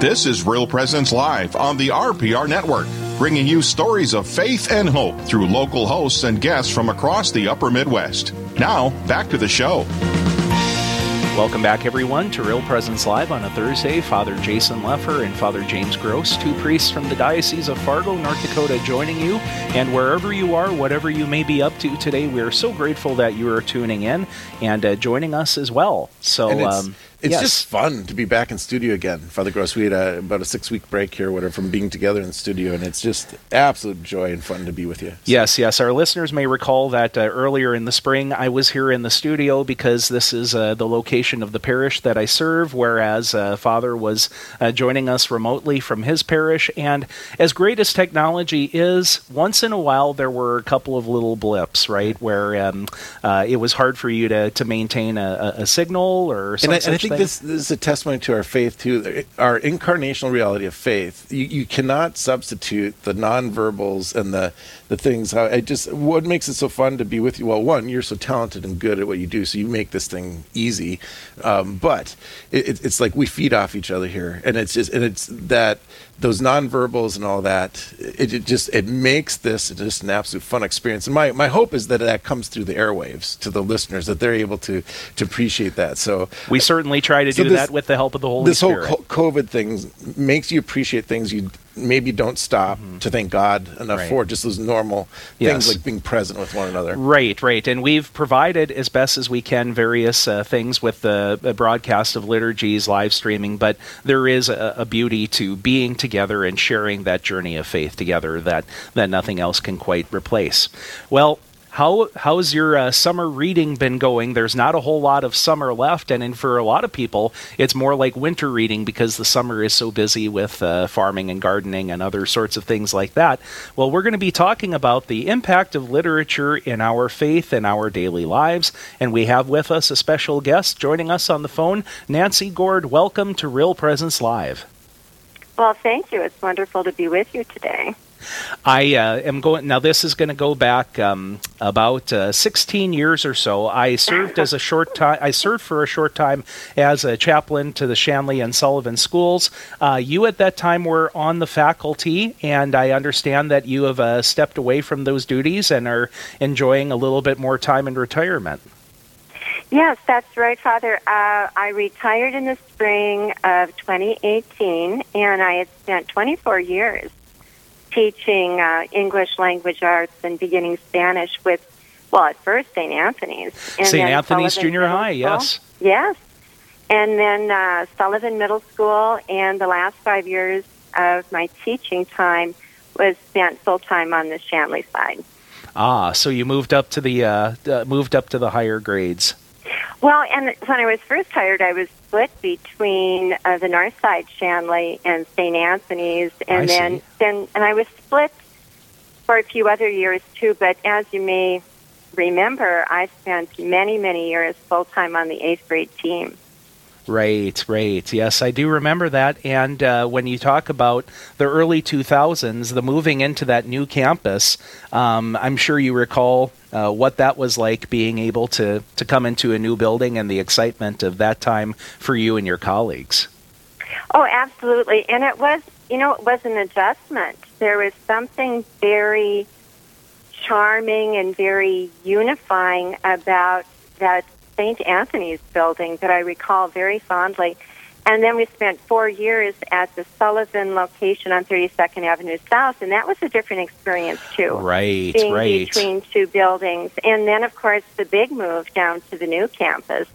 This is Real Presence Live on the RPR Network, bringing you stories of faith and hope through local hosts and guests from across the upper Midwest. Now, back to the show. Welcome back, everyone, to Real Presence Live on a Thursday. Father Jason Lefor and Father James Gross, two priests from the Diocese of Fargo, North Dakota, joining you. And wherever you are, whatever you may be up to today, we are so grateful that you are tuning in and uh, joining us as well. So, um, it's yes. just fun to be back in studio again, Father Gross. We had a, about a six week break here, whatever, from being together in the studio, and it's just absolute joy and fun to be with you. So. Yes, yes. Our listeners may recall that uh, earlier in the spring, I was here in the studio because this is uh, the location of the parish that I serve, whereas uh, Father was uh, joining us remotely from his parish. And as great as technology is, once in a while there were a couple of little blips, right, where um, uh, it was hard for you to, to maintain a, a signal or something think this, this, is a testimony to our faith too, our incarnational reality of faith. You, you cannot substitute the nonverbals and the the things. How I just what makes it so fun to be with you. Well, one, you're so talented and good at what you do, so you make this thing easy. Um, but it, it's like we feed off each other here, and it's just and it's that those nonverbals and all that. It, it just it makes this just an absolute fun experience. And my my hope is that that comes through the airwaves to the listeners that they're able to to appreciate that. So we certainly try to so do this, that with the help of the Holy this Spirit. This whole COVID thing makes you appreciate things you maybe don't stop mm-hmm. to thank God enough right. for just those normal yes. things like being present with one another. Right, right. And we've provided as best as we can various uh, things with the, the, broadcast of liturgies, live streaming, but there is a, a, beauty to being together and sharing that journey of faith together that, that nothing else can quite replace. Well, how how's your uh, summer reading been going? There's not a whole lot of summer left, and, for a lot of people, it's more like winter reading because the summer is so busy with uh, farming and gardening and other sorts of things like that. Well, we're going to be talking about the impact of literature in our faith and our daily lives, and we have with us a special guest joining us on the phone, Nancy Gord. Welcome to Real Presence Live. Well, thank you. It's wonderful to be with you today. I uh, am going now. This is going to go back um, about uh, 16 years or so. I served as a short time. I served for a short time as a chaplain to the Shanley and Sullivan schools. Uh, you at that time were on the faculty, and I understand that you have uh, stepped away from those duties and are enjoying a little bit more time in retirement. Yes, that's right, Father. Uh, I retired in the spring of 2018, and I had spent 24 years teaching uh, English language arts and beginning Spanish with, well, at first St. Anthony's. St. Anthony's Sullivan Junior Middle High, School. yes. Yes. And then uh, Sullivan Middle School, and the last five years of my teaching time was spent full time on the Shanley side. Ah, so you moved up to the uh, uh, moved up to the higher grades. Well, and when I was first hired, I was split between uh, the North Side Shanley and St. Anthony's, and I then see. then and I was split for a few other years too. But as you may remember, I spent many many years full time on the eighth grade team. Right, right. Yes, I do remember that. And uh, when you talk about the early 2000s, the moving into that new campus, um, I'm sure you recall uh, what that was like being able to, to come into a new building and the excitement of that time for you and your colleagues. Oh, absolutely. And it was, you know, it was an adjustment. There was something very charming and very unifying about that St. Anthony's building that I recall very fondly. And then we spent four years at the Sullivan location on 32nd Avenue South, and that was a different experience too. Right, being right. between two buildings, and then of course the big move down to the new campus.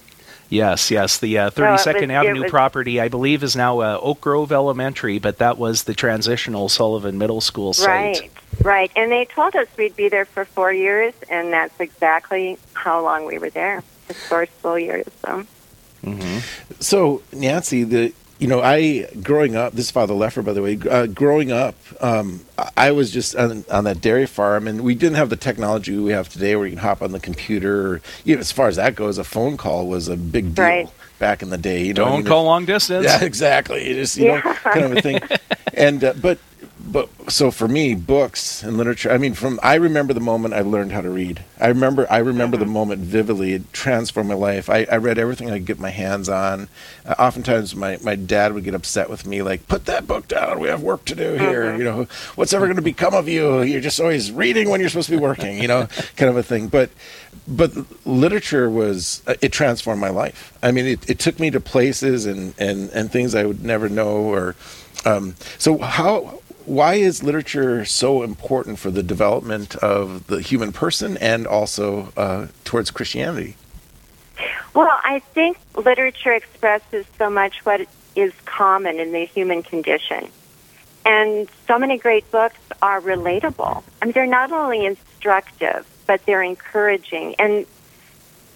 Yes, yes. The uh, 32nd was, Avenue was, property, I believe, is now uh, Oak Grove Elementary, but that was the transitional Sullivan Middle School site. Right, right. And they told us we'd be there for four years, and that's exactly how long we were there the first full year. So. Mm-hmm. So Nancy, the you know, I growing up. This is Father Lefor, by the way. Uh, growing up, um, I was just on, on, that dairy farm, and we didn't have the technology we have today, where you can hop on the computer. Even as far as that goes, a phone call was a big deal right. back in the day. You know, don't I mean, call long distance. Yeah, exactly. It is you yeah. know kind of a thing. and uh, but but so for me, books and literature. I mean, from I remember the moment I learned how to read. I remember I remember mm-hmm. the moment vividly. It transformed my life. I, I read everything I could get my hands on. Uh, oftentimes, my my dad would get upset with me, like, "Put that book down. We have work to do here. Mm-hmm. You know, what's ever going to become of you? You're just always reading when you're supposed to be working. You know, kind of a thing." But but literature was uh, it transformed my life. I mean, it, it took me to places and and and things I would never know or. Um, so how why is literature so important for the development of the human person and also uh, towards Christianity? Well, I think literature expresses so much what is common in the human condition. And so many great books are relatable. I mean, they're not only instructive, but they're encouraging. And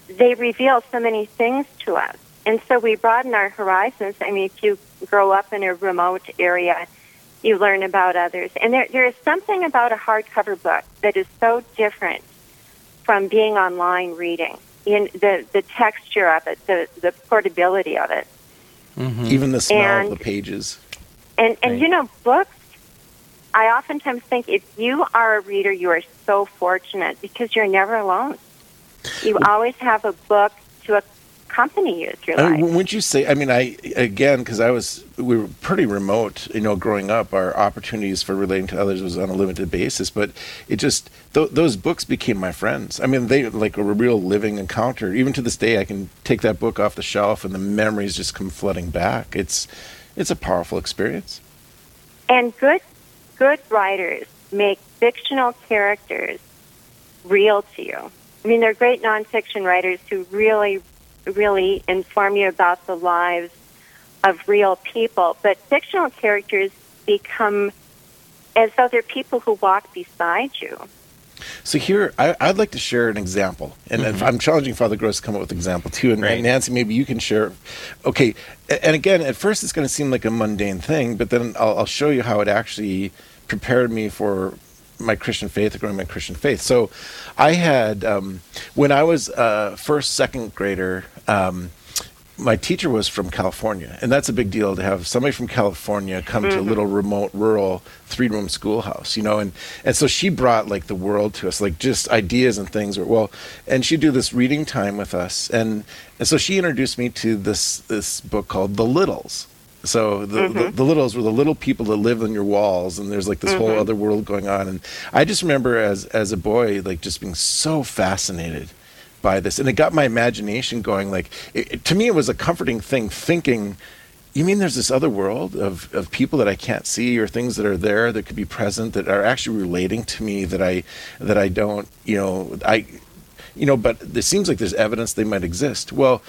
they reveal so many things to us. And so we broaden our horizons. I mean, if you grow up in a remote area, you learn about others. And there, there is something about a hardcover book that is so different from being online reading. In the, the texture of it, the, the portability of it. Mm-hmm. Even the smell and, of the pages. And, and right. you know, books, I oftentimes think if you are a reader, you are so fortunate because you're never alone. You always have a book to accompany you through life. wouldn't you say? I mean, I again because I was we were pretty remote. You know, growing up, our opportunities for relating to others was on a limited basis. But it just th- those books became my friends. I mean, they like a real living encounter. Even to this day, I can take that book off the shelf and the memories just come flooding back. It's it's a powerful experience. And good good writers make fictional characters real to you. I mean, they're great nonfiction writers who really really inform you about the lives of real people. But fictional characters become as though they're people who walk beside you. So here, I, would like to share an example, and mm-hmm. I'm challenging Father Gross to come up with an example too. And, right. Nancy, maybe you can share. Okay, and again, at first it's going to seem like a mundane thing, but then I'll, I'll show you how it actually prepared me for my Christian faith, growing my Christian faith. So, I had um, when I was a first second grader. Um, my teacher was from California, and that's a big deal to have somebody from California come mm-hmm. to a mm-hmm. little remote, rural, three-room schoolhouse, you know. And and so she brought like the world to us, like just ideas and things. Well, and she'd do this reading time with us, and and so she introduced me to this this book called The Littles, so the, mm-hmm. the, the, littles were the little people that live in your walls, and there's like this mm-hmm. whole other world going on. And I just remember as as a boy, like just being so fascinated by this, and it got my imagination going. Like it, it, to me, it was a comforting thing, thinking. You mean there's this other world of, of people that I can't see or things that are there that could be present that are actually relating to me that I that I don't you know I you know but it seems like there's evidence they might exist. Well,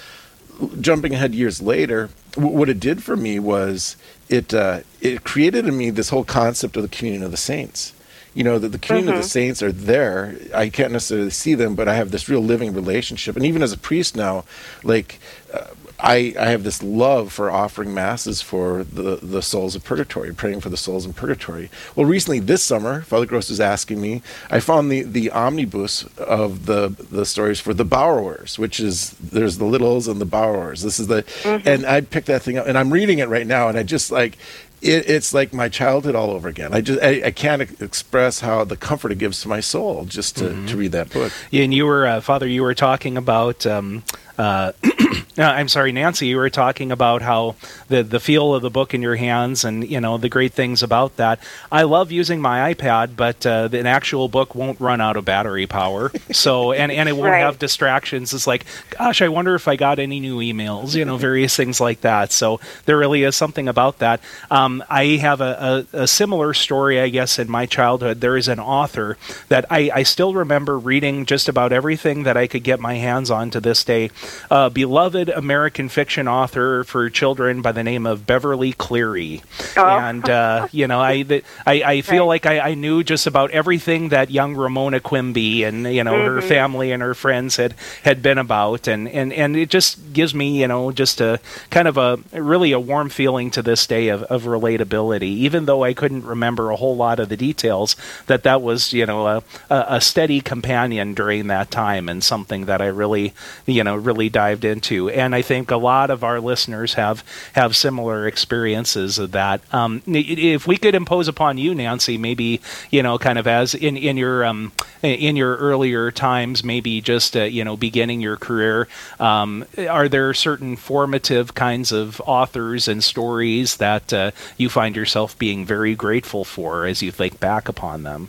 jumping ahead years later, w- what it did for me was it uh, it created in me this whole concept of the communion of the saints. You know, that the communion mm-hmm. of the mm-hmm. saints are there. I can't necessarily see them, but I have this real living relationship. And even as a priest now, like uh, I, I have this love for offering masses for the, the souls of purgatory, praying for the souls in purgatory. Well, recently this summer, Father Gross was asking me, I found the, the omnibus of the the stories for the Borrowers, which is there's the Littles and the Borrowers. This is the, mm-hmm. and I picked that thing up, and I'm reading it right now, and I just like it, it's like my childhood all over again. I just I, I, can't express how the comfort it gives to my soul just to, mm-hmm. to read that book. Yeah, and you were uh, Father, you were talking about um, uh, I'm sorry, Nancy, you were talking about how the the feel of the book in your hands and you know the great things about that. I love using my iPad, but uh, an actual book won't run out of battery power. So and and it won't right. have distractions. It's like, gosh, I wonder if I got any new emails. You know, various things like that. So there really is something about that. Um, I have a, a, a, similar story, I guess, in my childhood. There is an author that I, I still remember reading just about everything that I could get my hands on to this day a beloved American fiction author for children by the name of Beverly Cleary. Oh. And, uh, you know, I, the, I, I, feel right. like I, I, knew just about everything that young Ramona Quimby and, you know, mm-hmm. her family and her friends had, had been about. And, and, and it just gives me, you know, just a kind of a really a warm feeling to this day of, of relatability, even though I couldn't remember a whole lot of the details, that that was, you know, a, a steady companion during that time and something that I really, you know, really really dived into, and I think a lot of our listeners have have similar experiences of that. Um, if we could impose upon you, Nancy, maybe you know, kind of as in in your um, in your earlier times, maybe just uh, you know, beginning your career, um, are there certain formative kinds of authors and stories that uh, you find yourself being very grateful for as you think back upon them?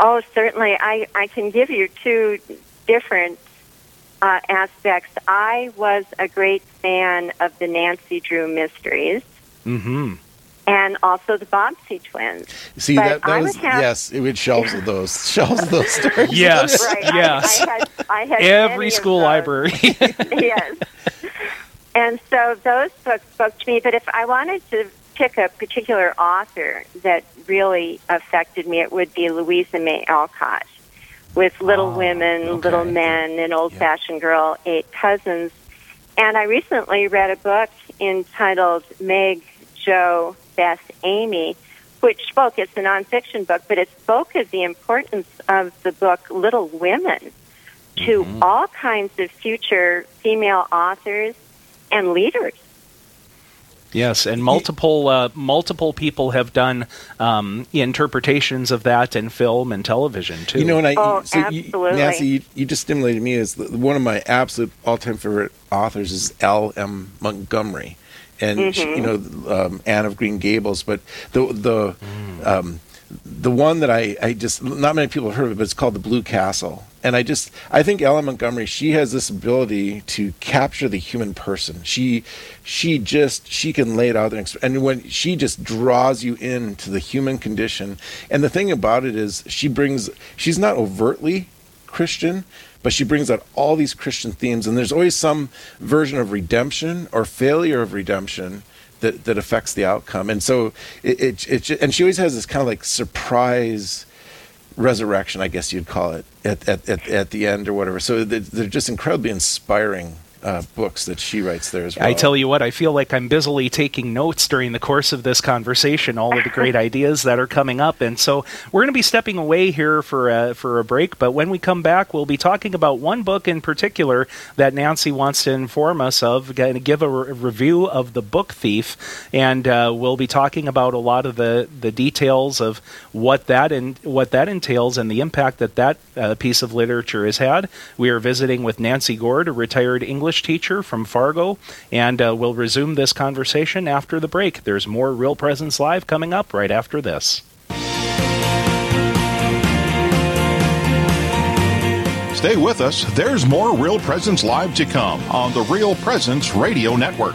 Oh, certainly. I, I can give you two different uh, aspects. I was a great fan of the Nancy Drew mysteries. Mm-hmm. And also the Bobbsey twins. See But that, that was have- yes, it would shelves of those shelves of those stories. Yes, Right. Yes. I, had, I had Every school library. yes. And so those books spoke to me. But if I wanted to pick a particular author that really affected me, it would be Louisa May Alcott with Little Oh, Women, okay. Little Men, and Old Fashioned Girl, Eight Cousins. And I recently read a book entitled Meg, Jo, Beth, Amy, which spoke, it's a nonfiction book, but it spoke of the importance of the book Little Women to Mm-hmm. all kinds of future female authors and leaders. Yes, and multiple uh, multiple people have done um, interpretations of that in film and television too. You know, and I Oh, so you, absolutely. Nancy, you, you just stimulated me. Is one of my absolute all-time favorite authors is L. M. Montgomery, and she, you know um, Anne of Green Gables. But the the um, the one that I, I just not many people have heard of it, but it's called the Blue Castle. And I just I think L. M. Montgomery she has this ability to capture the human person. She she just she can lay it out there, and when she just draws you into the human condition. And the thing about it is she brings she's not overtly Christian, but she brings out all these Christian themes, and there's always some version of redemption or failure of redemption that that affects the outcome. And so it it, it and she always has this kind of like surprise resurrection, I guess you'd call it, at at, at, at the end or whatever. So they're just incredibly inspiring uh, books that she writes there as well. I tell you what, I feel like I'm busily taking notes during the course of this conversation, all of the great ideas that are coming up. And so we're going to be stepping away here for a, for a break. But when we come back, we'll be talking about one book in particular that Nancy wants to inform us of, going to give a re- review of The Book Thief. And uh, we'll be talking about a lot of the, the details of what that, and what that entails and the impact that that uh, piece of literature has had. We are visiting with Nancy Gord, a retired English teacher from Fargo, and uh, we'll resume this conversation after the break. There's more Real Presence Live coming up right after this. Stay with us. There's more Real Presence Live to come on the Real Presence Radio Network.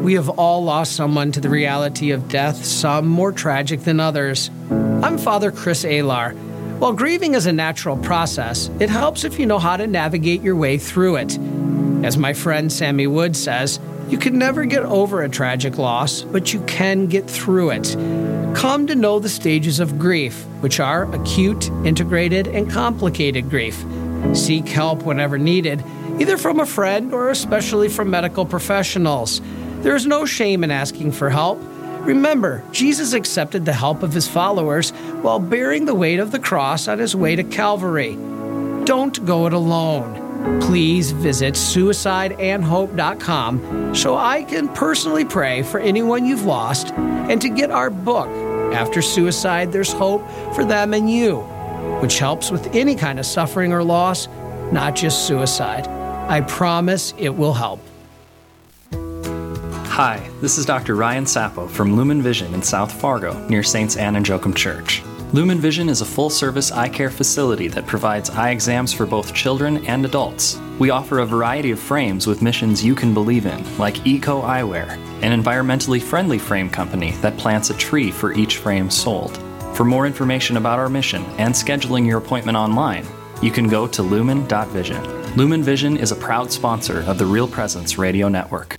We have all lost someone to the reality of death, some more tragic than others. I'm Father Chris Alar. While grieving is a natural process, it helps if you know how to navigate your way through it. As my friend Sammy Wood says, you can never get over a tragic loss, but you can get through it. Come to know the stages of grief, which are acute, integrated, and complicated grief. Seek help whenever needed, either from a friend or especially from medical professionals. There is no shame in asking for help. Remember, Jesus accepted the help of his followers while bearing the weight of the cross on his way to Calvary. Don't go it alone. Please visit suicideandhope.com so I can personally pray for anyone you've lost and to get our book, After Suicide There's Hope for Them and You, which helps with any kind of suffering or loss, not just suicide. I promise it will help. Hi, this is Dr. Ryan Sappo from Lumen Vision in South Fargo near Saints Anne and Joachim Church. Lumen Vision is a full service eye care facility that provides eye exams for both children and adults. We offer a variety of frames with missions you can believe in, like Eco Eyewear, an environmentally friendly frame company that plants a tree for each frame sold. For more information about our mission and scheduling your appointment online, you can go to lumen.vision. Lumen Vision is a proud sponsor of the Real Presence Radio Network.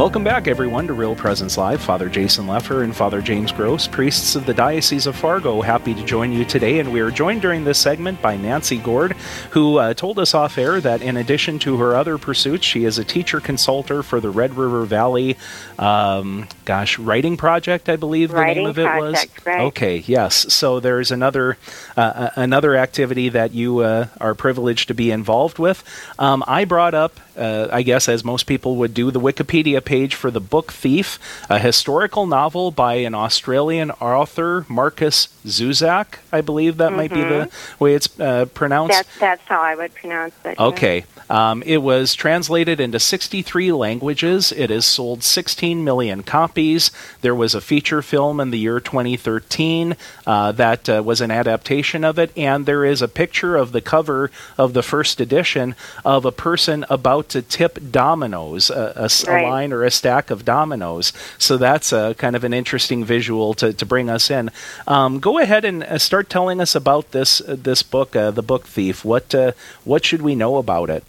Welcome back, everyone, to Real Presence Live. Father Jason Lefor and Father James Gross, priests of the Diocese of Fargo, happy to join you today. And we are joined during this segment by Nancy Gord, who uh, told us off air that in addition to her other pursuits, she is a teacher consultant for the Red River Valley, um, gosh, writing project, I believe writing the name of it project, was. Right. Okay, yes. So there's another uh, another activity that you uh, are privileged to be involved with. Um, I brought up, uh, I guess, as most people would do, the Wikipedia page for The Book Thief, a historical novel by an Australian author, Markus Zusak. I believe that might be the way it's uh, pronounced. That's that's how I would pronounce it. Okay. Um, it was translated into 63 languages. It has sold 16 million copies. There was a feature film in the year 2013 uh, that uh, was an adaptation of it, and there is a picture of the cover of the first edition of a person about to tip dominoes, a Right. line or a stack of dominoes. So that's a kind of an interesting visual to, to bring us in. Um, go ahead and uh, start telling us about this uh, this book, uh, the Book Thief. What uh, what should we know about it?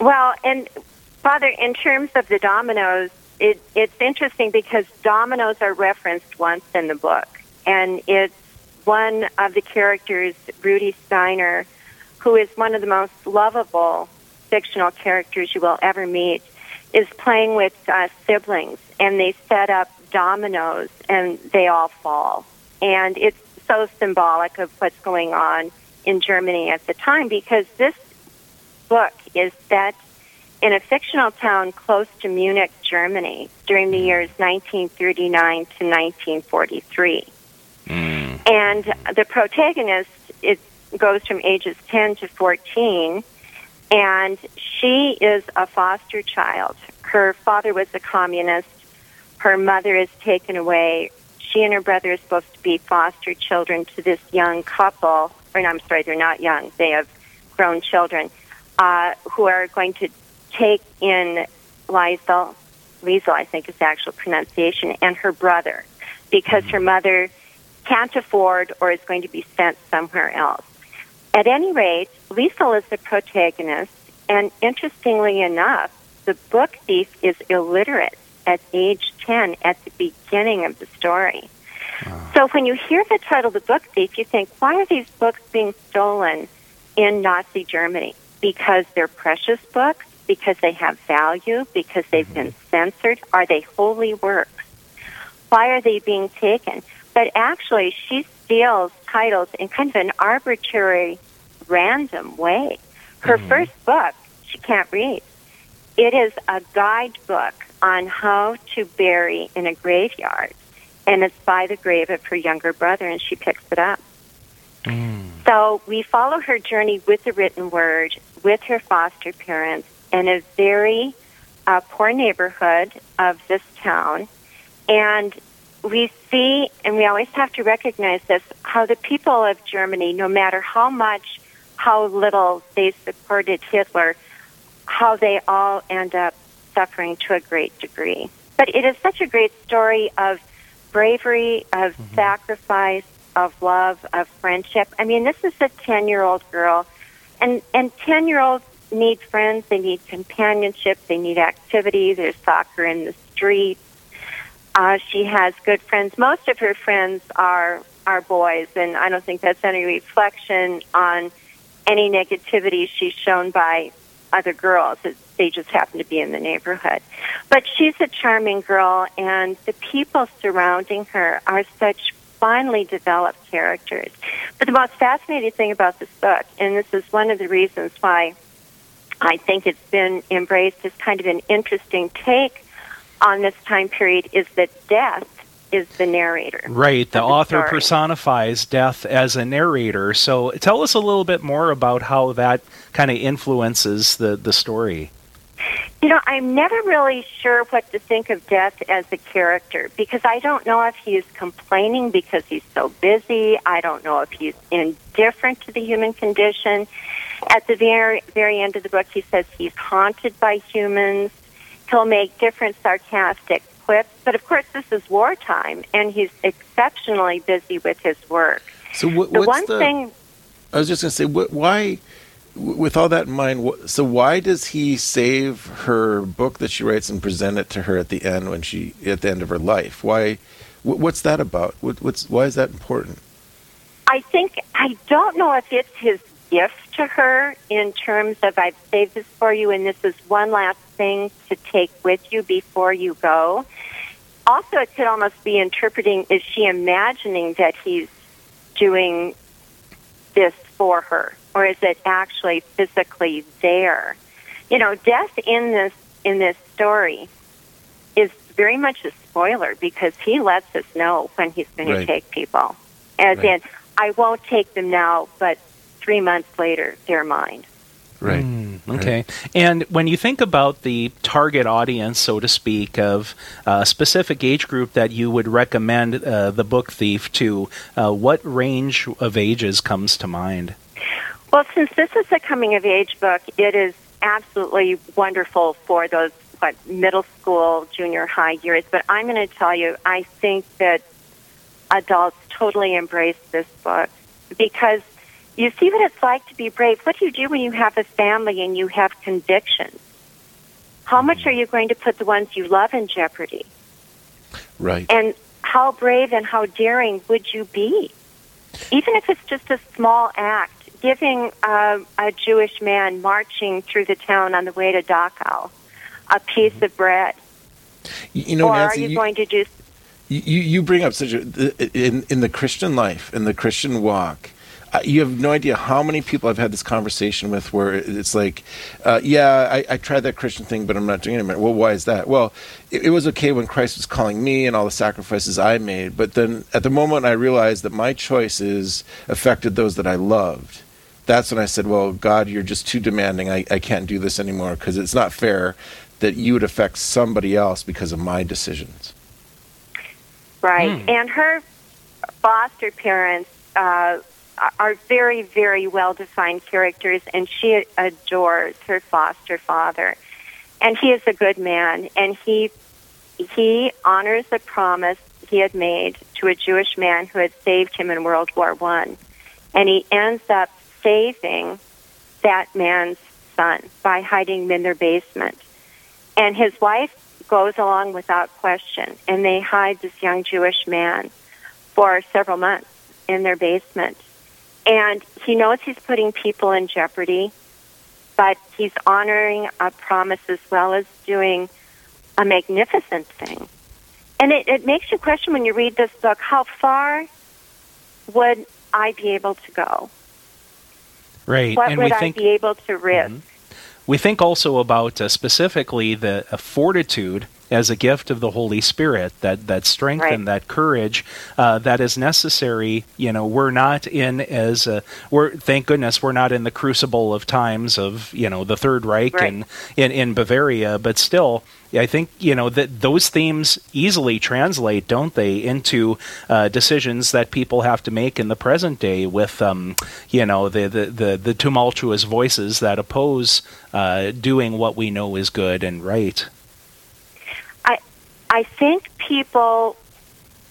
Well, and Father, in terms of the dominoes, it, it's interesting because dominoes are referenced once in the book, and it's one of the characters, Rudy Steiner, who is one of the most lovable fictional characters you will ever meet, is playing with uh, siblings, and they set up dominoes, and they all fall, and it's so symbolic of what's going on in Germany at the time because this book is set in a fictional town close to Munich, Germany, during the years 1939 to 1943. And the protagonist it goes from ages 10 to 14, and she is a foster child. Her father was a communist. Her mother is taken away. She and her brother are supposed to be foster children to this young couple. Or, no, I'm sorry, they're not young. They have grown children uh, who are going to take in Liesel, Liesel, I think is the actual pronunciation, and her brother, because her mother can't afford or is going to be sent somewhere else. At any rate, Liesel is the protagonist, and interestingly enough, the book thief is illiterate at age 10 at the beginning of the story. So when you hear the title, The Book Thief, you think, why are these books being stolen in Nazi Germany? Because they're precious books, because they have value, because they've been mm-hmm. censored. Are they holy works? Why are they being taken? But actually, she steals titles in kind of an arbitrary, random way. Her first book, she can't read. It is a guidebook on how to bury in a graveyard, and it's by the grave of her younger brother, and she picks it up. So we follow her journey with the written word, with her foster parents, in a very uh, poor neighborhood of this town. And we see, and we always have to recognize this, how the people of Germany, no matter how much, how little they supported Hitler, how they all end up suffering to a great degree. But it is such a great story of bravery, of sacrifice, of love, of friendship. I mean, this is a 10 year old girl, and, and 10 year olds need friends, they need companionship, they need activity. There's soccer in the streets. Uh, she has good friends. Most of her friends are are boys, and I don't think that's any reflection on any negativity she's shown by other girls. It, they just happen to be in the neighborhood. But she's a charming girl, and the people surrounding her are such finely developed characters. But the most fascinating thing about this book, and this is one of the reasons why I think it's been embraced as kind of an interesting take on this time period, is that death is the narrator. Right. The the author story. personifies death as a narrator. So tell us a little bit more about how that kind of influences the, the story. You know, I'm never really sure what to think of Death as a character because I don't know if he's complaining because he's so busy. I don't know if he's indifferent to the human condition. At the very very end of the book, he says he's haunted by humans. He'll make different sarcastic quips, but of course, this is wartime, and he's exceptionally busy with his work. So what, The what's one the? thing I was just going to say, what, why, with all that in mind, so why does he save her book that she writes and present it to her at the end when she at the end of her life? Why? wh- What's that about? What, what's why is that important? I think I don't know if it's his gift to her in terms of I've saved this for you and this is one last thing to take with you before you go. Also, it could almost be interpreting is she imagining that he's doing this for her or is it actually physically there? You know, death in this in this story is very much a spoiler because he lets us know when he's going Right. to take people. As Right. in, I won't take them now, but three months later, they're mine. Right. Okay. And when you think about the target audience, so to speak, of a specific age group that you would recommend uh, The Book Thief to, uh, what range of ages comes to mind? Well, since this is a coming of age book, it is absolutely wonderful for those what middle school, junior high years. But I'm going to tell you, I think that adults totally embrace this book because you see what it's like to be brave. What do you do when you have a family and you have convictions? How much are you going to put the ones you love in jeopardy? Right. And how brave and how daring would you be? Even if it's just a small act, giving uh, a Jewish man marching through the town on the way to Dachau a piece of bread. You, you know, or Nancy, are you, you, going to do you, you bring up such a in in the Christian life, in the Christian walk. You have no idea how many people I've had this conversation with where it's like, uh, yeah, I, I tried that Christian thing, but I'm not doing it anymore. Well, why is that? Well, it, it was okay when Christ was calling me and all the sacrifices I made, but then at the moment I realized that my choices affected those that I loved. That's when I said, well, God, you're just too demanding. I, I can't do this anymore because it's not fair that you would affect somebody else because of my decisions. Right. And her foster parents uh, are very, very well defined characters, and she adores her foster father. And he is a good man, and he he honors the promise he had made to a Jewish man who had saved him in World War One, and he ends up saving that man's son by hiding him in their basement. And his wife goes along without question, and they hide this young Jewish man for several months in their basement. And he knows he's putting people in jeopardy, but he's honoring a promise as well as doing a magnificent thing. And it, it makes you question when you read this book how far would I be able to go? Right. What and would we I think be able to risk? we think also about uh, specifically the uh, fortitude as a gift of the Holy Spirit, that that strength Right. and that courage uh, that is necessary. You know, we're not in as a, we're thank goodness we're not in the crucible of times of you know the Third Reich Right. and in in Bavaria, but still. I think you know that those themes easily translate, don't they, into uh, decisions that people have to make in the present day with, um, you know, the, the, the, the tumultuous voices that oppose uh, doing what we know is good and right. I think people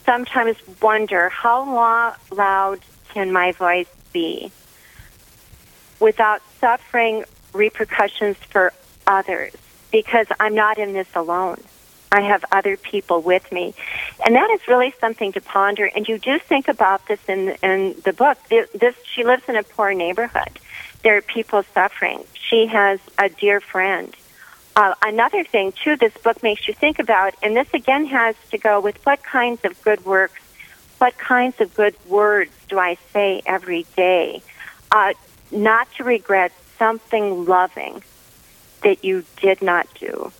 sometimes wonder how lo- loud can my voice be without suffering repercussions for others because I'm not in this alone. I have other people with me. And that is really something to ponder and you do think about this in in the book. This she lives in a poor neighborhood. There are people suffering. She has a dear friend uh, another thing, too, this book makes you think about, and this again has to go with what kinds of good works, what kinds of good words do I say every day? Uh, not to regret something loving that you did not do.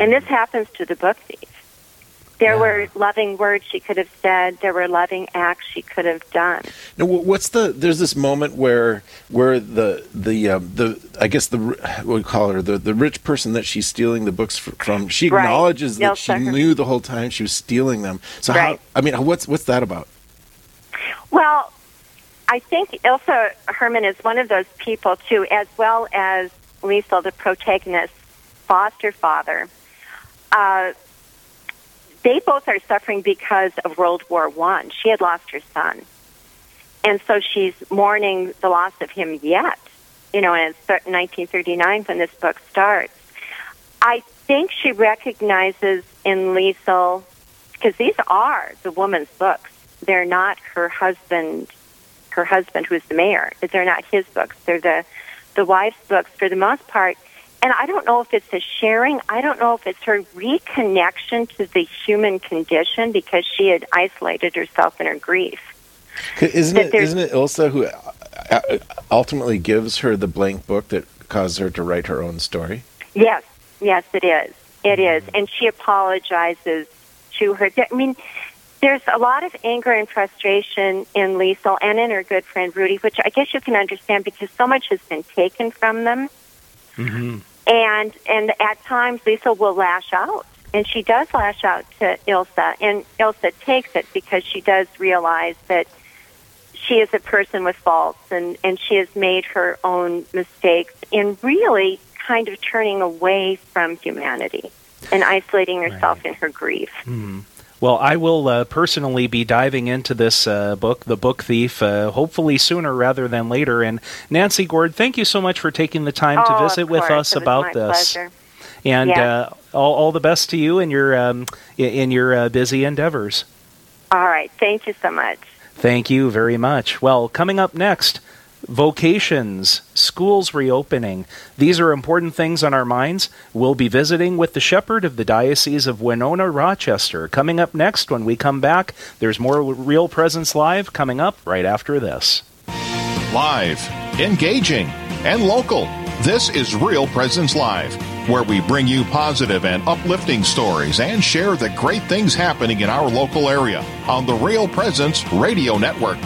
And this happens to the book thief. There were loving words she could have said. There were loving acts she could have done. Now, what's the? There's this moment where where the the um, the I guess the what we call her the the rich person that she's stealing the books from. She Right. acknowledges that Neil she Sucker. knew the whole time she was stealing them. So how? Right. I mean, what's what's that about? Well, I think Ilsa Hermann is one of those people too, as well as Liesel, the protagonist's foster father. Uh, they both are suffering because of World War One. She had lost her son, and so she's mourning the loss of him yet. You know, and it's 1939 when this book starts. I think she recognizes in Liesel because these are the woman's books. They're not her husband, her husband who's the mayor. They're not his books. They're the the wife's books for the most part. And I don't know if it's a sharing. I don't know if it's her reconnection to the human condition because she had isolated herself in her grief. Isn't That it isn't it Ilsa who uh, uh, ultimately gives her the blank book that caused her to write her own story? Yes, yes, it is. It is, and she apologizes to her. I mean, there's a lot of anger and frustration in Liesel and in her good friend Rudy, which I guess you can understand because so much has been taken from them. And and at times Lisa will lash out, and she does lash out to Ilsa, and Ilsa takes it because she does realize that she is a person with faults, and and she has made her own mistakes in really kind of turning away from humanity and isolating herself in her grief. Hmm. Well, I will uh, personally be diving into this uh, book, The Book Thief, uh, hopefully sooner rather than later. And Nancy Gord, thank you so much for taking the time Oh, to visit with us about my this. pleasure. And Yes. uh, all, all the best to you in your um, in your uh, busy endeavors. All right, thank you so much. Thank you very much. Well, coming up next, vocations, schools reopening. These are important things on our minds. We'll be visiting with the shepherd of the Diocese of Winona Rochester. Coming up next when we come back, there's more Real Presence Live coming up right after this. Live, engaging, and local. This is Real Presence Live, where we bring you positive and uplifting stories and share the great things happening in our local area on the Real Presence Radio Network.